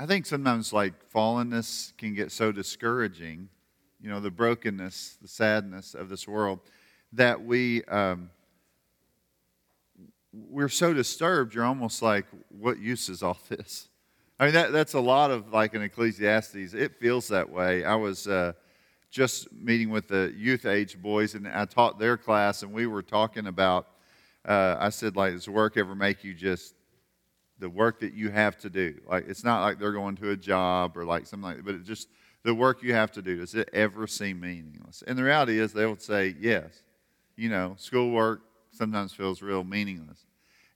I think sometimes like fallenness can get so discouraging, you know, the brokenness, the sadness of this world, that we um, we're so disturbed. You're almost like, what use is all this? I mean, that, that's a lot of like in Ecclesiastes. It feels that way. I was uh, just meeting with the youth age boys, and I taught their class, and we were talking about. Uh, I said, like, does work ever make you just the work that you have to do? Like, it's not like they're going to a job or like something like that, but it just the work you have to do. Does it ever seem meaningless? And the reality is, they would say, yes. You know, schoolwork sometimes feels real meaningless.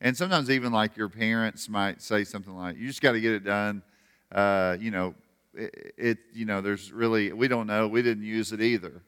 And sometimes even like your parents might say something like, "You just got to get it done." Uh, you know, it, it, You know, there's really we don't know. We didn't use it either,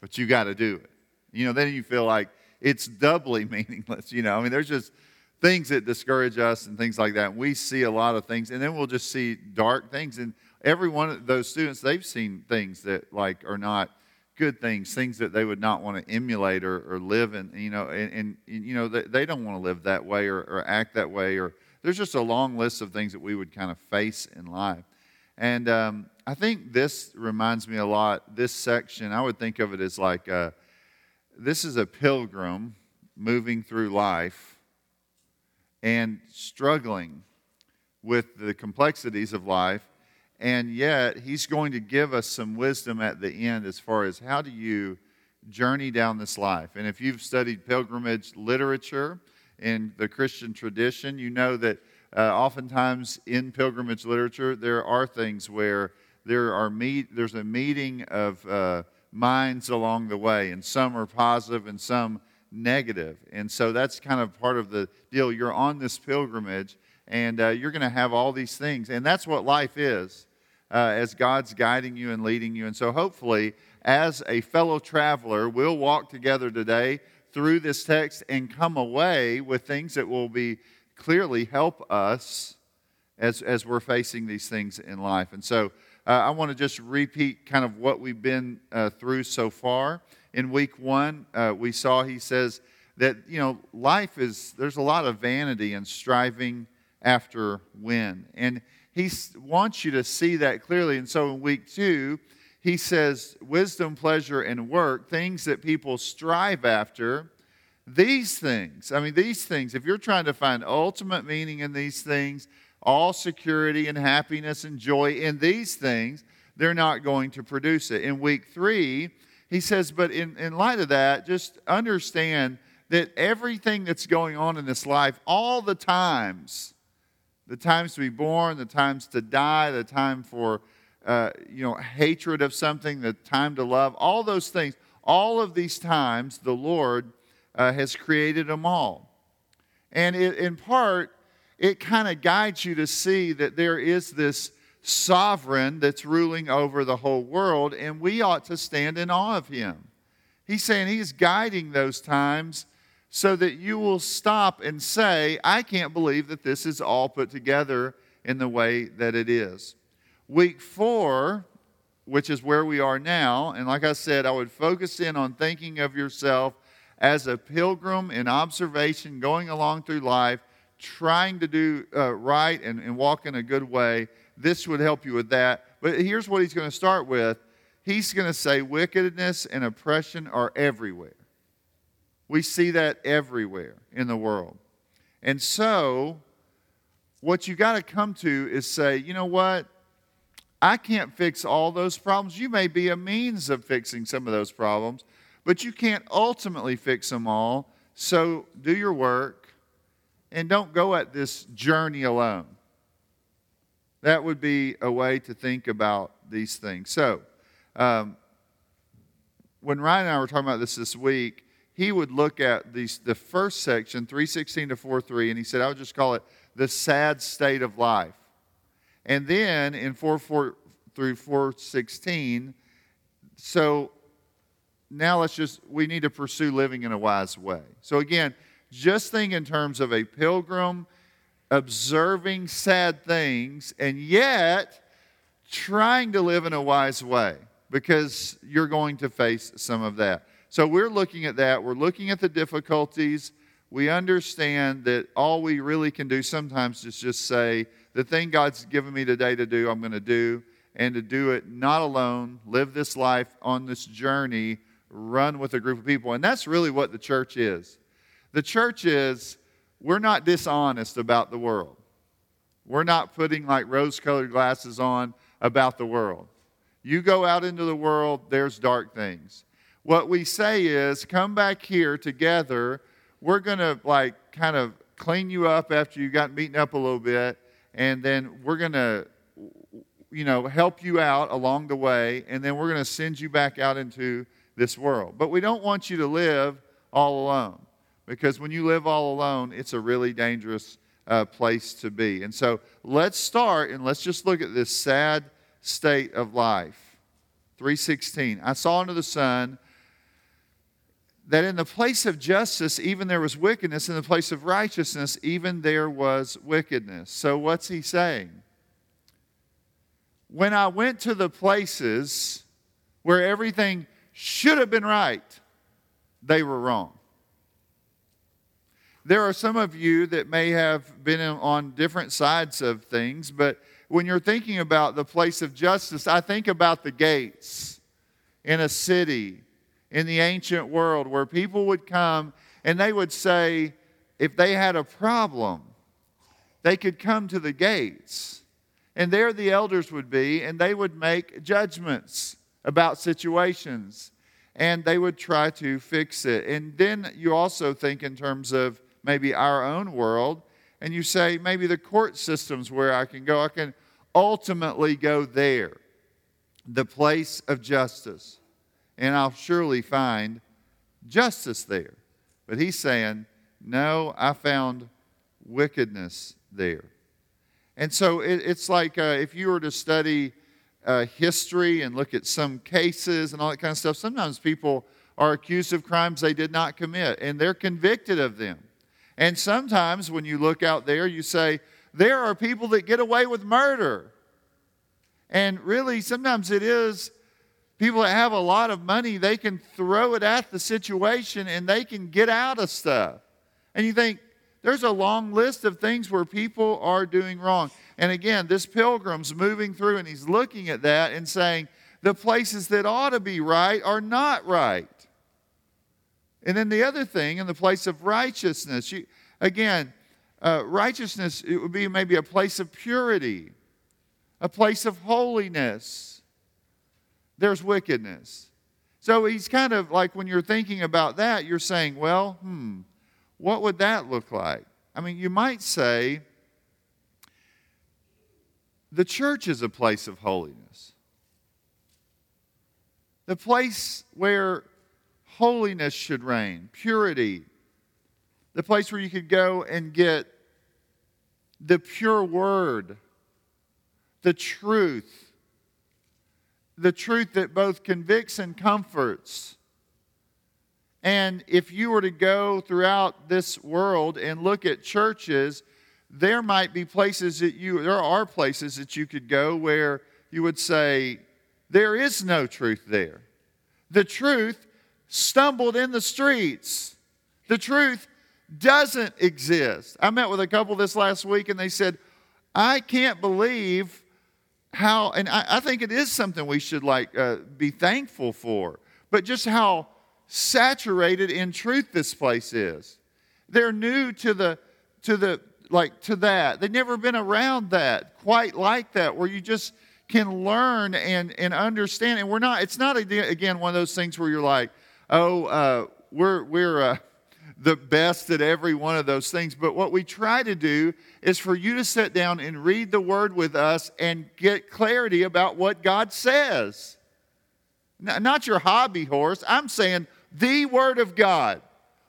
but you got to do it. You know, then you feel like it's doubly meaningless. You know, I mean, there's just things that discourage us and things like that. We see a lot of things, and then we'll just see dark things. And every one of those students, they've seen things that like are not good things, things that they would not want to emulate or, or live in, you know, and, and you know, they, they, don't want to live that way or, or, act that way. Or there's just a long list of things that we would kind of face in life. And um, I think this reminds me a lot, this section, I would think of it as like a, this is a pilgrim moving through life and struggling with the complexities of life and yet, he's going to give us some wisdom at the end as far as how do you journey down this life. And if you've studied pilgrimage literature in the Christian tradition, you know that uh, oftentimes in pilgrimage literature, there are things where there are meet, there's a meeting of uh, minds along the way, and some are positive and some negative. And so that's kind of part of the deal. You're on this pilgrimage, and uh, you're going to have all these things. And that's what life is uh, as God's guiding you and leading you. And so, hopefully, as a fellow traveler, we'll walk together today through this text and come away with things that will be clearly help us as, as we're facing these things in life. And so, uh, I want to just repeat kind of what we've been uh, through so far. In week one, uh, we saw he says that, you know, life is, there's a lot of vanity and striving after win. And he wants you to see that clearly. And so in week two, he says wisdom, pleasure, and work, things that people strive after. These things, I mean, these things, if you're trying to find ultimate meaning in these things, all security and happiness and joy in these things, they're not going to produce it. In week three, he says, but in, in light of that, just understand that everything that's going on in this life, all the times, the times to be born, the times to die, the time for uh, you know hatred of something, the time to love, all those things. All of these times, the Lord uh, has created them all, and it, in part, it kind of guides you to see that there is this sovereign that's ruling over the whole world, and we ought to stand in awe of Him. He's saying He's guiding those times so that you will stop and say, I can't believe that this is all put together in the way that it is. Week four, which is where we are now, and like I said, I would focus in on thinking of yourself as a pilgrim in observation, going along through life, trying to do uh, right and, and walk in a good way. This would help you with that. But here's what he's going to start with he's going to say, wickedness and oppression are everywhere. We see that everywhere in the world. And so, what you got to come to is say, you know what? I can't fix all those problems. You may be a means of fixing some of those problems, but you can't ultimately fix them all. So, do your work and don't go at this journey alone. That would be a way to think about these things. So, um, when Ryan and I were talking about this this week, he would look at these, the first section, 316 to 43, and he said, I would just call it the sad state of life. And then in 4, 4 through 416, so now let's just, we need to pursue living in a wise way. So again, just think in terms of a pilgrim observing sad things and yet trying to live in a wise way because you're going to face some of that. So we're looking at that. We're looking at the difficulties. We understand that all we really can do sometimes is just say the thing God's given me today to do, I'm going to do, and to do it not alone, live this life on this journey, run with a group of people. And that's really what the church is. The church is, we're not dishonest about the world. We're not putting like rose colored glasses on about the world. You go out into the world, there's dark things. What we say is, come back here together. We're going to like kind of clean you up after you got beaten up a little bit, and then we're going to, you know, help you out along the way, and then we're going to send you back out into this world. But we don't want you to live all alone because when you live all alone, it's a really dangerous uh, place to be. And so let's start and let's just look at this sad state of life. 316. I saw under the sun that in the place of justice, even there was wickedness. In the place of righteousness, even there was wickedness. So, what's he saying? When I went to the places where everything should have been right, they were wrong. There are some of you that may have been on different sides of things, but when you're thinking about the place of justice, I think about the gates in a city in the ancient world where people would come and they would say, if they had a problem, they could come to the gates. And there the elders would be, and they would make judgments about situations and they would try to fix it. And then you also think in terms of maybe our own world, and you say, maybe the court system's where I can go. I can ultimately go there, the place of justice, and I'll surely find justice there. But he's saying, no, I found wickedness there. And so it, it's like uh, if you were to study uh, history and look at some cases and all that kind of stuff, sometimes people are accused of crimes they did not commit and they're convicted of them. And sometimes when you look out there, you say, there are people that get away with murder. And really, sometimes it is people that have a lot of money, they can throw it at the situation and they can get out of stuff. And you think, there's a long list of things where people are doing wrong. And again, this pilgrim's moving through and he's looking at that and saying, the places that ought to be right are not right. And then the other thing, in the place of righteousness, you, again, uh, righteousness, it would be maybe a place of purity, a place of holiness. There's wickedness. So he's kind of like when you're thinking about that, you're saying, well, hmm, what would that look like? I mean, you might say the church is a place of holiness. The place where holiness should reign, purity. The place where you could go and get the pure word, the truth, the truth that both convicts and comforts. And if you were to go throughout this world and look at churches, there might be places that you, there are places that you could go where you would say, there is no truth there. The truth stumbled in the streets. The truth doesn't exist. I met with a couple this last week and they said, I can't believe how, and I, I think it is something we should like uh, be thankful for, but just how saturated in truth this place is. They're new to the, to the, like to that. They've never been around that, quite like that, where you just can learn and, and understand. And we're not, it's not, again, one of those things where you're like, oh, uh, we're, we're uh, the best at every one of those things. But what we try to do is for you to sit down and read the Word with us and get clarity about what God says. Not your hobby horse. I'm saying the Word of God.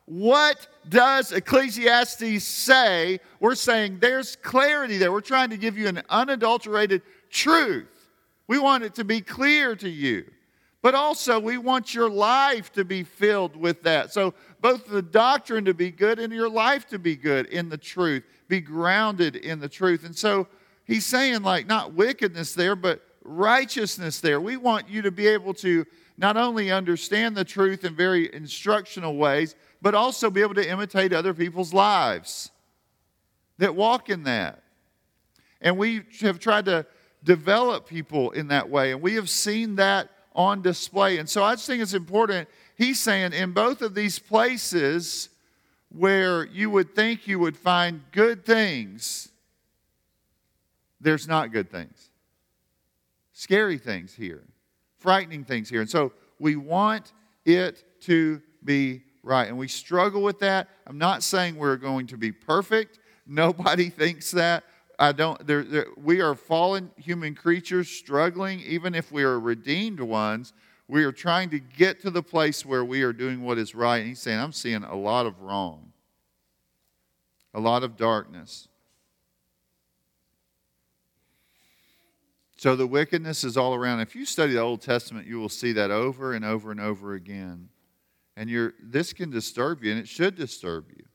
What does Ecclesiastes say? We're saying there's clarity there. We're trying to give you an unadulterated truth. We want it to be clear to you. But also, we want your life to be filled with that. So, both the doctrine to be good and your life to be good in the truth, be grounded in the truth. And so, he's saying, like, not wickedness there, but righteousness there. We want you to be able to not only understand the truth in very instructional ways, but also be able to imitate other people's lives that walk in that. And we have tried to develop people in that way. And we have seen that on display. And so I just think it's important. He's saying in both of these places where you would think you would find good things, there's not good things. Scary things here, frightening things here. And so we want it to be right. And we struggle with that. I'm not saying we're going to be perfect. Nobody thinks that. I don't, there, there, we are fallen human creatures struggling, even if we are redeemed ones. We are trying to get to the place where we are doing what is right. And he's saying, I'm seeing a lot of wrong, a lot of darkness. So the wickedness is all around. If you study the Old Testament, you will see that over and over and over again. And this can disturb you, and it should disturb you.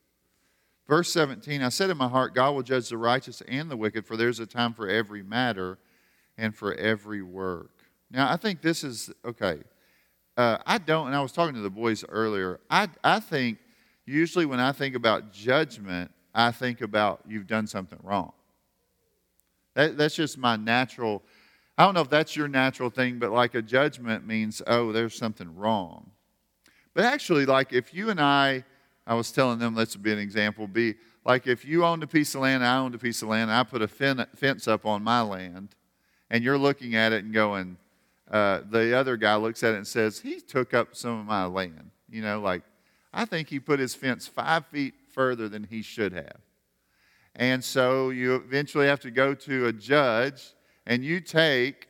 Verse 17 I said in my heart, God will judge the righteous and the wicked, for there's a time for every matter and for every work. Now, I think this is okay. Uh, I don't, and I was talking to the boys earlier. I, I think usually when I think about judgment, I think about you've done something wrong. That, that's just my natural. I don't know if that's your natural thing, but like a judgment means, oh, there's something wrong. But actually, like if you and I I was telling them, let's be an example. Be like if you owned a piece of land, I owned a piece of land, I put a fence up on my land, and you're looking at it and going, uh, the other guy looks at it and says, he took up some of my land. You know, like, I think he put his fence five feet further than he should have. And so you eventually have to go to a judge and you take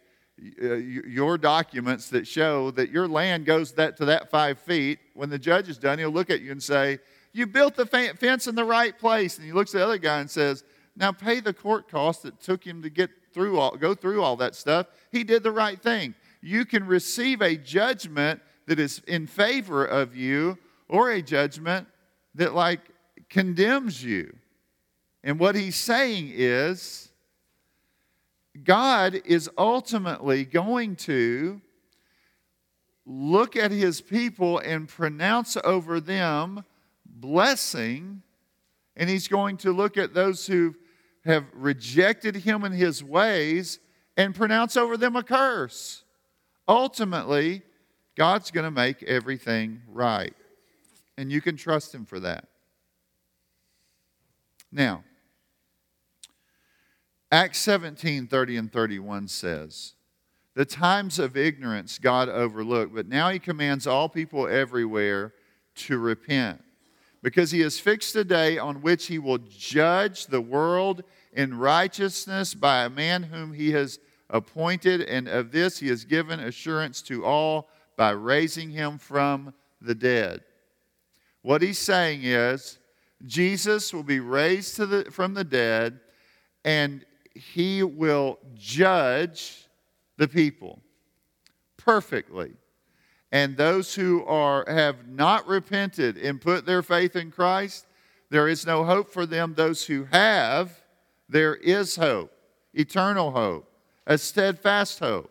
Uh, your documents that show that your land goes that to that five feet. When the judge is done, he'll look at you and say, "You built the fence in the right place." And he looks at the other guy and says, "Now pay the court costs that took him to get through all, go through all that stuff. He did the right thing." You can receive a judgment that is in favor of you, or a judgment that like condemns you. And what he's saying is God is ultimately going to look at his people and pronounce over them blessing, and he's going to look at those who have rejected him and his ways and pronounce over them a curse. Ultimately, God's going to make everything right. And you can trust him for that. Now, Acts 17 30 and 31 says, The times of ignorance God overlooked, but now he commands all people everywhere to repent, because he has fixed a day on which he will judge the world in righteousness by a man whom he has appointed, and of this he has given assurance to all by raising him from the dead. What he's saying is, Jesus will be raised the, from the dead, and he will judge the people perfectly. And those who are, have not repented and put their faith in Christ, there is no hope for them. Those who have, there is hope, eternal hope, a steadfast hope.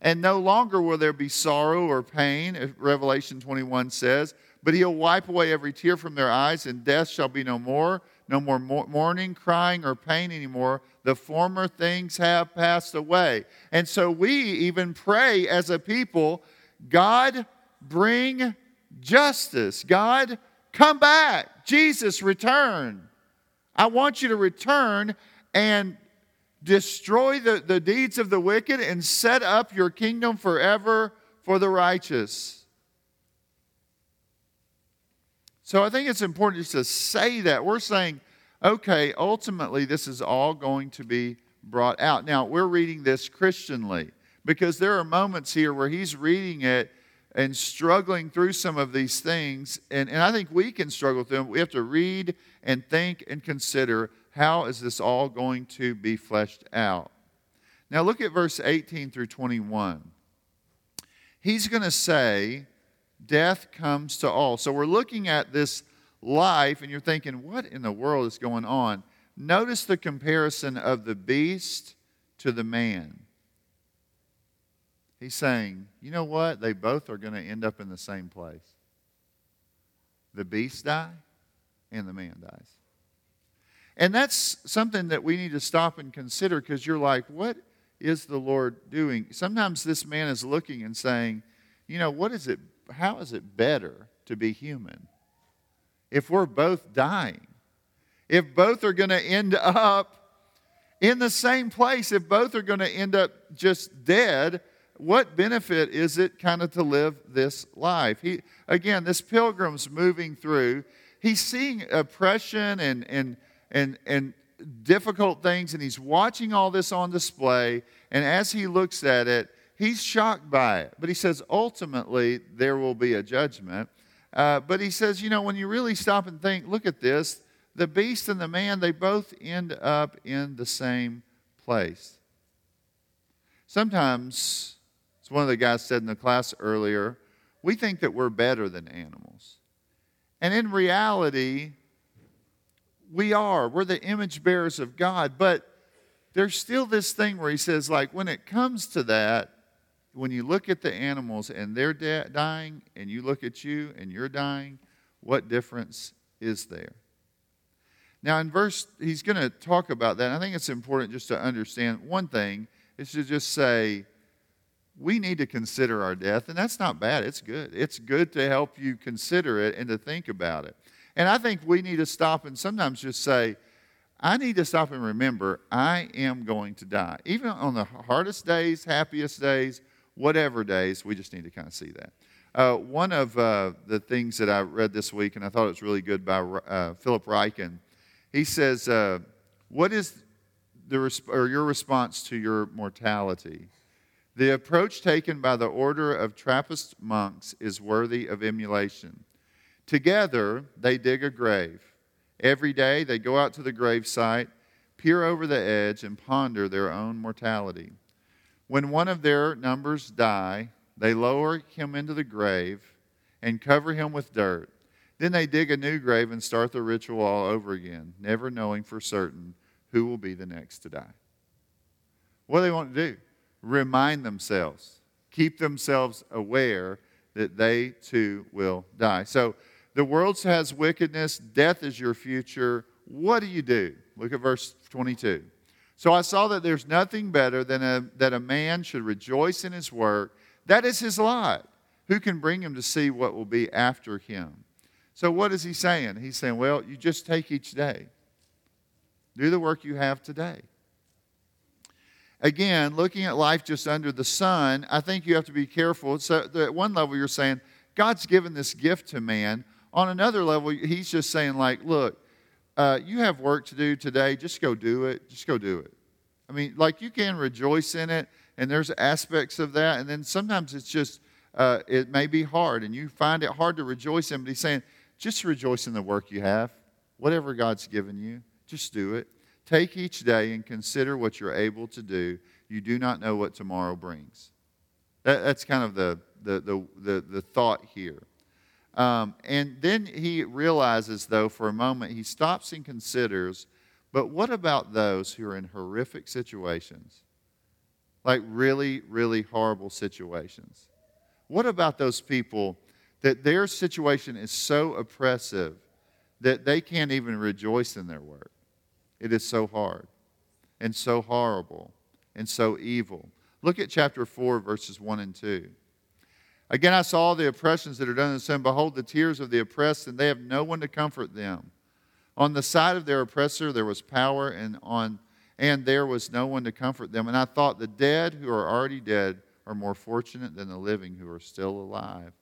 And no longer will there be sorrow or pain, Revelation 21 says, but he'll wipe away every tear from their eyes, and death shall be no more no more mourning, crying, or pain anymore. The former things have passed away. And so we even pray as a people God, bring justice. God, come back. Jesus, return. I want you to return and destroy the, the deeds of the wicked and set up your kingdom forever for the righteous. So I think it's important just to say that. We're saying, okay, ultimately, this is all going to be brought out. Now, we're reading this Christianly because there are moments here where he's reading it and struggling through some of these things. And, and I think we can struggle through them. We have to read and think and consider how is this all going to be fleshed out. Now, look at verse 18 through 21. He's going to say, death comes to all. So we're looking at this life and you're thinking, what in the world is going on? Notice the comparison of the beast to the man. He's saying, you know what? They both are going to end up in the same place. The beast die and the man dies. And that's something that we need to stop and consider because you're like, what is the Lord doing? Sometimes this man is looking and saying, you know, what is it? How is it better to be human if we're both dying? If both are going to end up in the same place, if both are going to end up just dead, what benefit is it kind of to live this life? He, again, this pilgrim's moving through. He's seeing oppression and, and, and, and difficult things, and he's watching all this on display. And as he looks at it, he's shocked by it. But he says, ultimately, there will be a judgment. Uh, but he says, you know, when you really stop and think, look at this, the beast and the man, they both end up in the same place. Sometimes as one of the guys said in the class earlier, we think that we're better than animals. And in reality, we are. We're the image bearers of God. But there's still this thing where he says, like, when it comes to that, when you look at the animals and they're de- dying, and you look at you and you're dying, what difference is there? Now, in verse, he's going to talk about that. I think it's important just to understand one thing is to just say, we need to consider our death, and that's not bad. It's good. It's good to help you consider it and to think about it. And I think we need to stop and sometimes just say, I need to stop and remember I am going to die. Even on the hardest days, happiest days, whatever days, we just need to kind of see that. Uh, one of uh, the things that I read this week, and I thought it was really good by uh, Philip Ryken, he says, uh, What is the, or your response to your mortality? The approach taken by the order of Trappist monks is worthy of emulation. Together, they dig a grave. Every day, they go out to the grave site, peer over the edge, and ponder their own mortality. When one of their numbers die, they lower him into the grave and cover him with dirt. Then they dig a new grave and start the ritual all over again, never knowing for certain who will be the next to die. What do they want to do? remind themselves, keep themselves aware that they too will die. So the world has wickedness, death is your future. What do you do? Look at verse 22. So I saw that there's nothing better than a, that a man should rejoice in his work. That is his lot. Who can bring him to see what will be after him? So what is he saying? He's saying, well, you just take each day. Do the work you have today again, looking at life just under the sun, I think you have to be careful. So, at one level, you're saying, God's given this gift to man. On another level, He's just saying, like, look, uh, you have work to do today. Just go do it. Just go do it. I mean, like, you can rejoice in it, and there's aspects of that. And then sometimes it's just, uh, it may be hard, and you find it hard to rejoice in. But He's saying, just rejoice in the work you have. Whatever God's given you, just do it. Take each day and consider what you're able to do. You do not know what tomorrow brings. That, that's kind of the, the, the, the, the thought here. Um, and then he realizes, though, for a moment, he stops and considers, but what about those who are in horrific situations? Like really, really horrible situations. What about those people that their situation is so oppressive that they can't even rejoice in their work? It is so hard and so horrible and so evil. Look at chapter 4, verses 1 and 2. Again, I saw the oppressions that are done in the sun. Behold, the tears of the oppressed, and they have no one to comfort them. On the side of their oppressor there was power, and on and there was no one to comfort them. And I thought the dead who are already dead are more fortunate than the living who are still alive.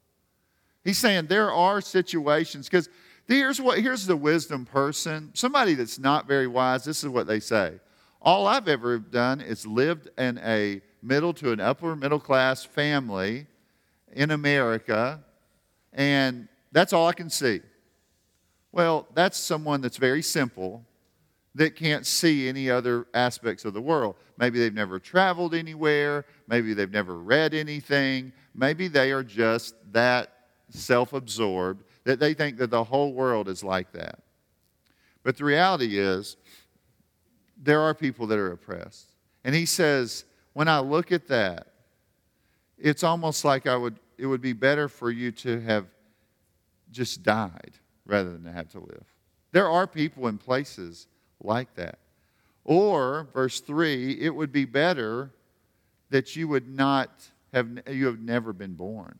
He's saying there are situations because Here's, what, here's the wisdom person. Somebody that's not very wise, this is what they say. All I've ever done is lived in a middle to an upper middle class family in America, and that's all I can see. Well, that's someone that's very simple that can't see any other aspects of the world. Maybe they've never traveled anywhere. Maybe they've never read anything. Maybe they are just that self absorbed that they think that the whole world is like that. But the reality is, there are people that are oppressed. And he says, when I look at that, it's almost like I would, it would be better for you to have just died rather than to have to live. There are people in places like that. Or, verse 3, it would be better that you would not have, you have never been born.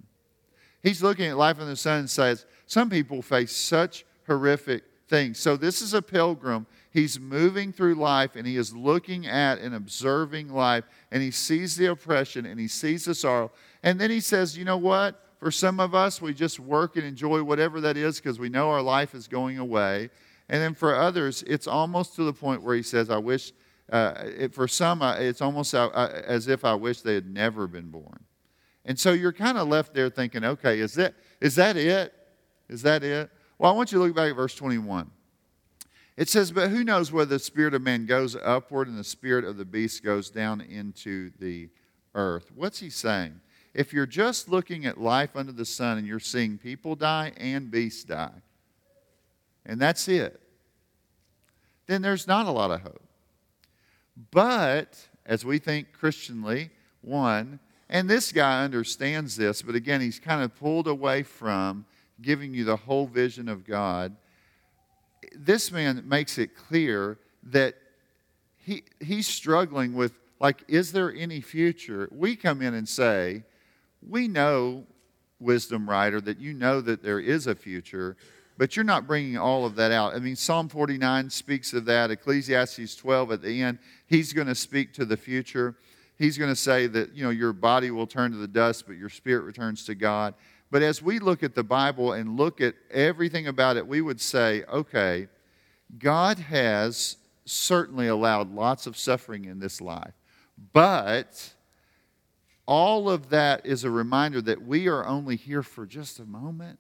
He's looking at life under the sun and says, some people face such horrific things. So this is a pilgrim. He's moving through life and he is looking at and observing life and he sees the oppression and he sees the sorrow. And then he says, you know what? For some of us, we just work and enjoy whatever that is because we know our life is going away. And then for others, it's almost to the point where he says, I wish, uh, it, for some, uh, it's almost uh, uh, as if I wish they had never been born. And so you're kind of left there thinking, okay, is that, is that it? Is that it? Well, I want you to look back at verse 21. It says, But who knows whether the spirit of man goes upward and the spirit of the beast goes down into the earth? What's he saying? If you're just looking at life under the sun and you're seeing people die and beasts die, and that's it, then there's not a lot of hope. But as we think Christianly, one, and this guy understands this, but again, he's kind of pulled away from giving you the whole vision of God. This man makes it clear that he, he's struggling with, like, is there any future? We come in and say, we know, wisdom writer, that you know that there is a future, but you're not bringing all of that out. I mean, Psalm 49 speaks of that. Ecclesiastes 12 at the end, he's going to speak to the future. He's going to say that, you know, your body will turn to the dust, but your spirit returns to God. But as we look at the Bible and look at everything about it, we would say, okay, God has certainly allowed lots of suffering in this life. But all of that is a reminder that we are only here for just a moment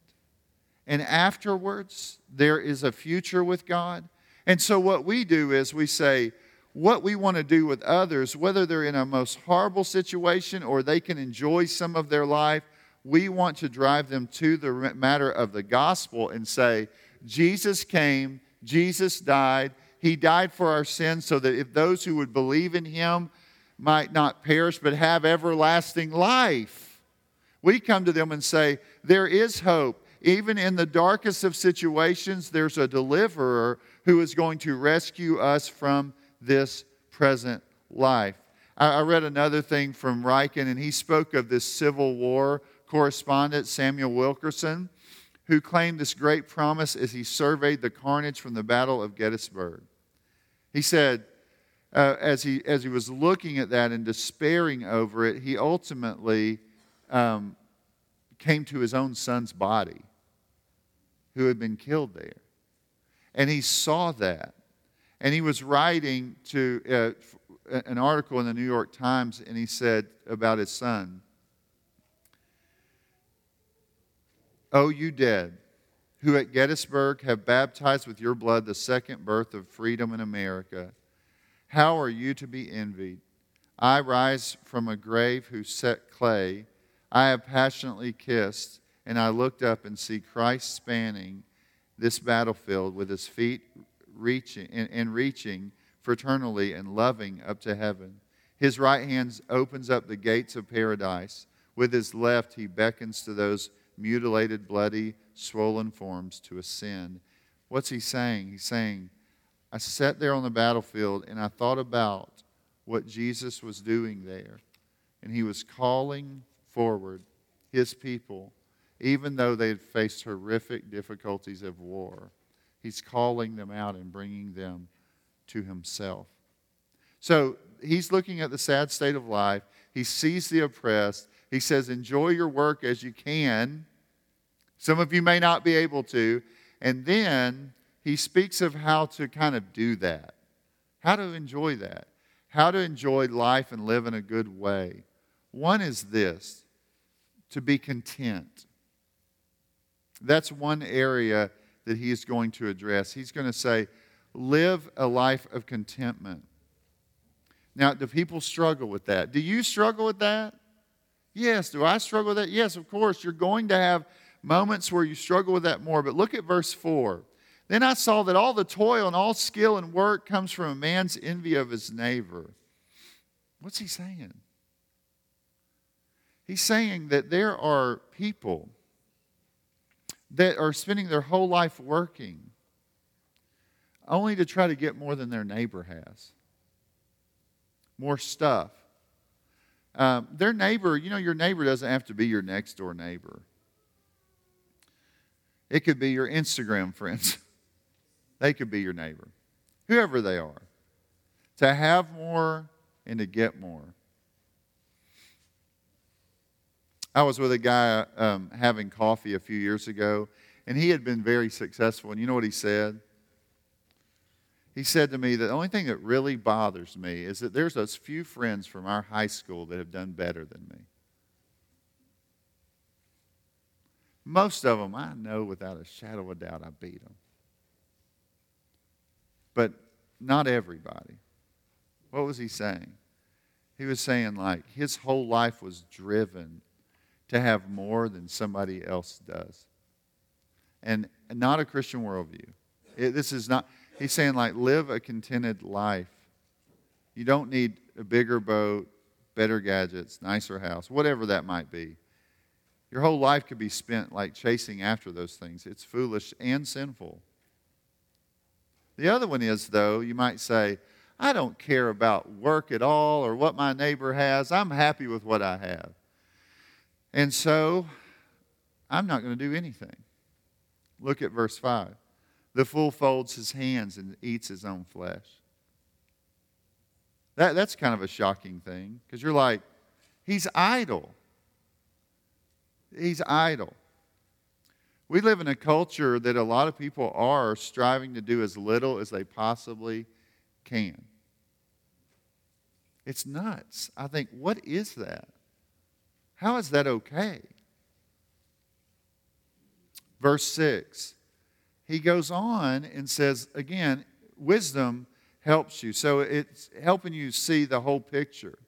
and afterwards there is a future with God. And so what we do is we say, what we want to do with others, whether they're in a most horrible situation or they can enjoy some of their life, we want to drive them to the matter of the gospel and say, Jesus came, Jesus died, he died for our sins so that if those who would believe in him might not perish but have everlasting life. We come to them and say, There is hope even in the darkest of situations, there's a deliverer who is going to rescue us from this present life. I, read another thing from Ryken, and he spoke of this Civil War correspondent, Samuel Wilkeson, who claimed this great promise as he surveyed the carnage from the Battle of Gettysburg. He said, uh, as, he, as he was looking at that and despairing over it, he ultimately um, came to his own son's body who had been killed there. And he saw that. And he was writing to uh, an article in the New York Times, and he said about his son Oh, you dead, who at Gettysburg have baptized with your blood the second birth of freedom in America, how are you to be envied? I rise from a grave whose set clay I have passionately kissed and I looked up and see Christ spanning this battlefield with his feet reaching and, and reaching fraternally and loving up to heaven. His right hand opens up the gates of paradise. With his left, he beckons to those mutilated, bloody, swollen forms to ascend. What's he saying? He's saying, I sat there on the battlefield and I thought about what Jesus was doing there. And he was calling forward his people even though they had faced horrific difficulties of war. He's calling them out and bringing them to himself. So he's looking at the sad state of life. He sees the oppressed. He says, Enjoy your work as you can. Some of you may not be able to. And then he speaks of how to kind of do that, how to enjoy that, how to enjoy life and live in a good way. One is this to be content. That's one area that he is going to address. He's going to say, live a life of contentment. Now, do people struggle with that? Do you struggle with that? Yes. Do I struggle with that? Yes, of course. You're going to have moments where you struggle with that more. But look at verse 4. Then I saw that all the toil and all skill and work comes from a man's envy of his neighbor. What's he saying? He's saying that there are people that are spending their whole life working. only to try to get more than their neighbor has. More stuff. Um, their neighbor, you know, your neighbor doesn't have to be your next door neighbor. It could be your Instagram friends. they could be your neighbor, whoever they are. To have more and to get more. I was with a guy um, having coffee a few years ago, and he had been very successful. And you know what he said? He said to me, The only thing that really bothers me is that there's those few friends from our high school that have done better than me. Most of them, I know without a shadow of a doubt, I beat them. But not everybody. What was he saying? He was saying, like, his whole life was driven to have more than somebody else does. And not a Christian worldview. It, this is not, he's saying, like, live a contented life. You don't need a bigger boat, better gadgets, nicer house, whatever that might be. Your whole life could be spent like chasing after those things. It's foolish and sinful. The other one is, though, you might say, I don't care about work at all or what my neighbor has. I'm happy with what I have. And so I'm not going to do anything. Look at verse 5. The fool folds his hands and eats his own flesh. That, that's kind of a shocking thing because you're like, he's idle. He's idle. We live in a culture that a lot of people are striving to do as little as they possibly can. It's nuts. I think, what is that? How is that okay? Verse 6, he goes on and says, again, wisdom helps you. So it's helping you see the whole picture.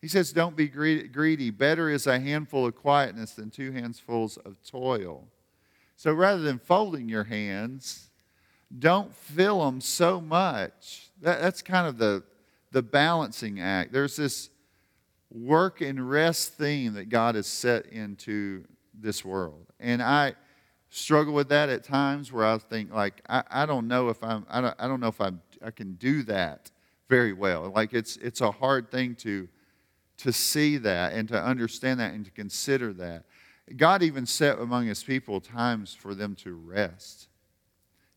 He says, Don't be greedy. Better is a handful of quietness than two handsfuls of toil. So rather than folding your hands, don't fill them so much. That, that's kind of the, the balancing act. There's this work and rest theme that God has set into this world. And I struggle with that at times where I think like I, I don't know if I'm I don't, I don't know if I'm I can do that very well. Like it's it's a hard thing to to see that and to understand that and to consider that. God even set among his people times for them to rest.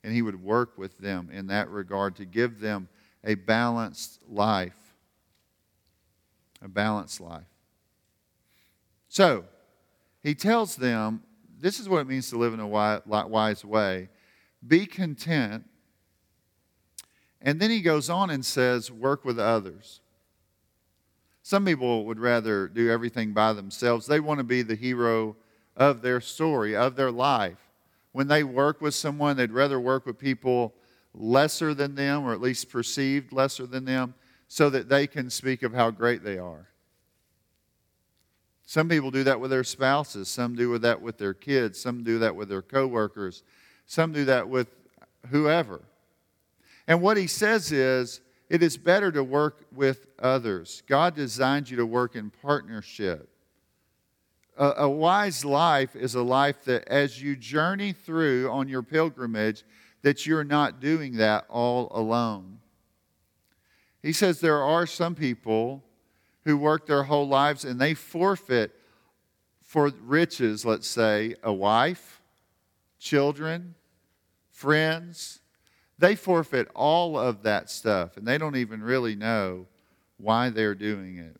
And he would work with them in that regard to give them a balanced life. A balanced life. So, he tells them this is what it means to live in a wise way be content. And then he goes on and says, work with others. Some people would rather do everything by themselves. They want to be the hero of their story, of their life. When they work with someone, they'd rather work with people lesser than them, or at least perceived lesser than them, so that they can speak of how great they are. Some people do that with their spouses, some do that with their kids, some do that with their coworkers, some do that with whoever. And what he says is, it is better to work with others. God designed you to work in partnership. A, a, wise life is a life that as you journey through on your pilgrimage, that you're not doing that all alone. He says there are some people who work their whole lives and they forfeit for riches, let's say, a wife, children, friends, they forfeit all of that stuff and they don't even really know why they're doing it.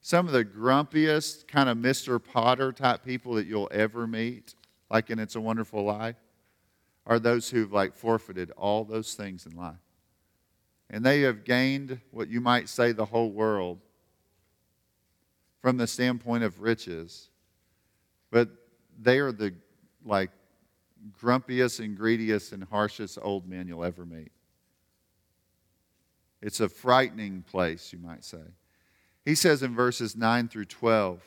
Some of the grumpiest, kind of Mr. Potter type people that you'll ever meet, like in It's a Wonderful Life, are those who've like forfeited all those things in life. And they have gained what you might say the whole world from the standpoint of riches. But they are the like grumpiest and greediest and harshest old men you'll ever meet. It's a frightening place, you might say. He says in verses 9 through 12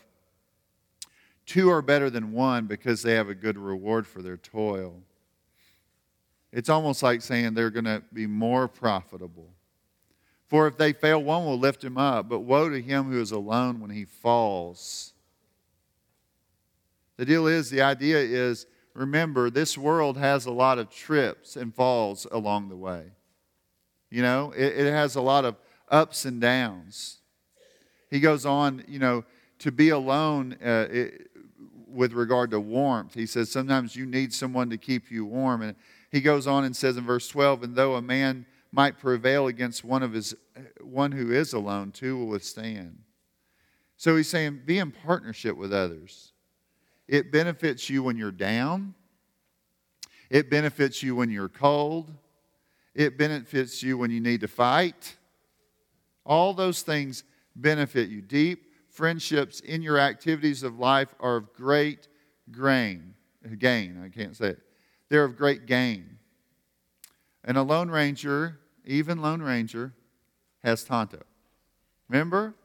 Two are better than one because they have a good reward for their toil. It's almost like saying they're going to be more profitable. For if they fail, one will lift him up, but woe to him who is alone when he falls. The deal is, the idea is, remember this world has a lot of trips and falls along the way. You know, it, it has a lot of ups and downs. He goes on, you know, to be alone uh, it, with regard to warmth. He says sometimes you need someone to keep you warm. And he goes on and says in verse 12, and though a man might prevail against one of his one who is alone, two will withstand. So he's saying, be in partnership with others. It benefits you when you're down. It benefits you when you're cold. It benefits you when you need to fight. All those things benefit you. Deep friendships in your activities of life are of great gain. Gain, I can't say it. They're of great gain. And a Lone Ranger, even Lone Ranger, has Tonto. Remember?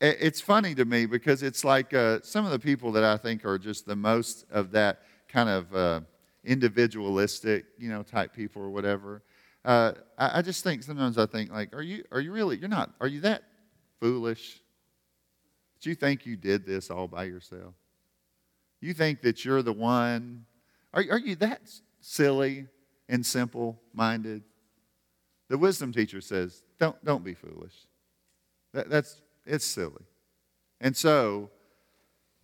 It's funny to me because it's like uh, some of the people that I think are just the most of that kind of uh, individualistic, you know, type people or whatever. Uh, I, I, just think sometimes I think like, are you are you really? You're not. Are you that foolish? Do you think you did this all by yourself? You think that you're the one? Are, are you that silly and simple minded? The wisdom teacher says, don't, don't be foolish. That, that's, it's silly. And so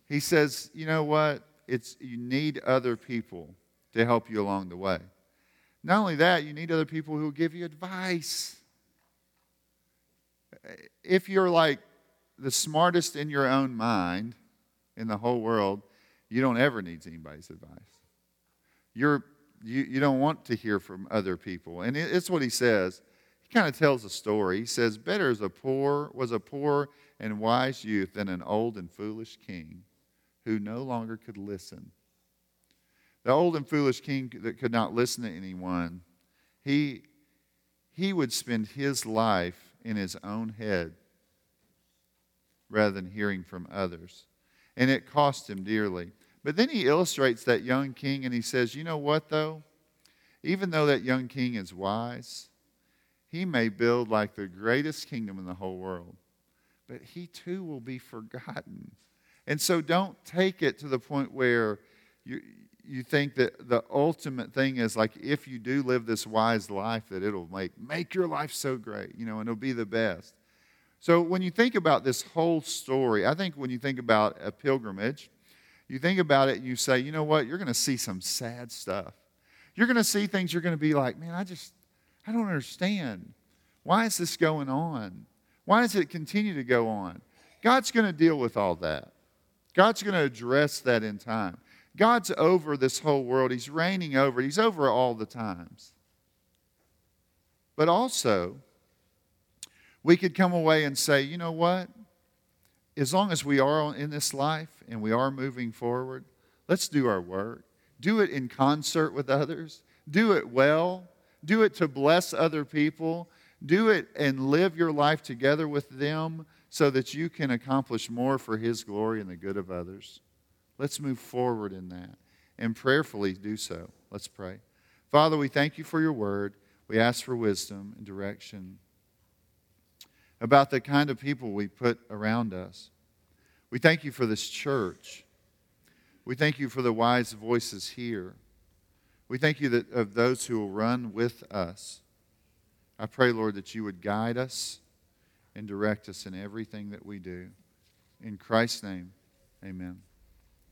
he says, you know what? It's, you need other people to help you along the way. Not only that, you need other people who will give you advice. If you're like the smartest in your own mind in the whole world, you don't ever need anybody's advice. You're, you, you don't want to hear from other people. And it's what he says. He kind of tells a story. He says, Better is a poor, was a poor and wise youth than an old and foolish king who no longer could listen the old and foolish king that could not listen to anyone, he, he would spend his life in his own head rather than hearing from others. And it cost him dearly. But then he illustrates that young king and he says, You know what, though? Even though that young king is wise, he may build like the greatest kingdom in the whole world, but he too will be forgotten. And so don't take it to the point where you, you think that the ultimate thing is like if you do live this wise life that it'll make make your life so great you know and it'll be the best. So when you think about this whole story i think when you think about a pilgrimage you think about it and you say you know what? You're going to see some sad stuff. You're going to see things you're going to be like man i just i don't understand why is this going on why does it continue to go on god's going to deal with all that god's going to address that in time God's over this whole world. He's reigning over it. He's over all the times. But also, we could come away and say, you know what? As long as we are in this life and we are moving forward, let's do our work. Do it in concert with others. Do it well. Do it to bless other people. Do it and live your life together with them so that you can accomplish more for His glory and the good of others. Let's move forward in that and prayerfully do so. Let's pray. Father, we thank you for your word. We ask for wisdom and direction about the kind of people we put around us. We thank you for this church. We thank you for the wise voices here. We thank you that of those who will run with us. I pray, Lord, that you would guide us and direct us in everything that we do. In Christ's name, amen.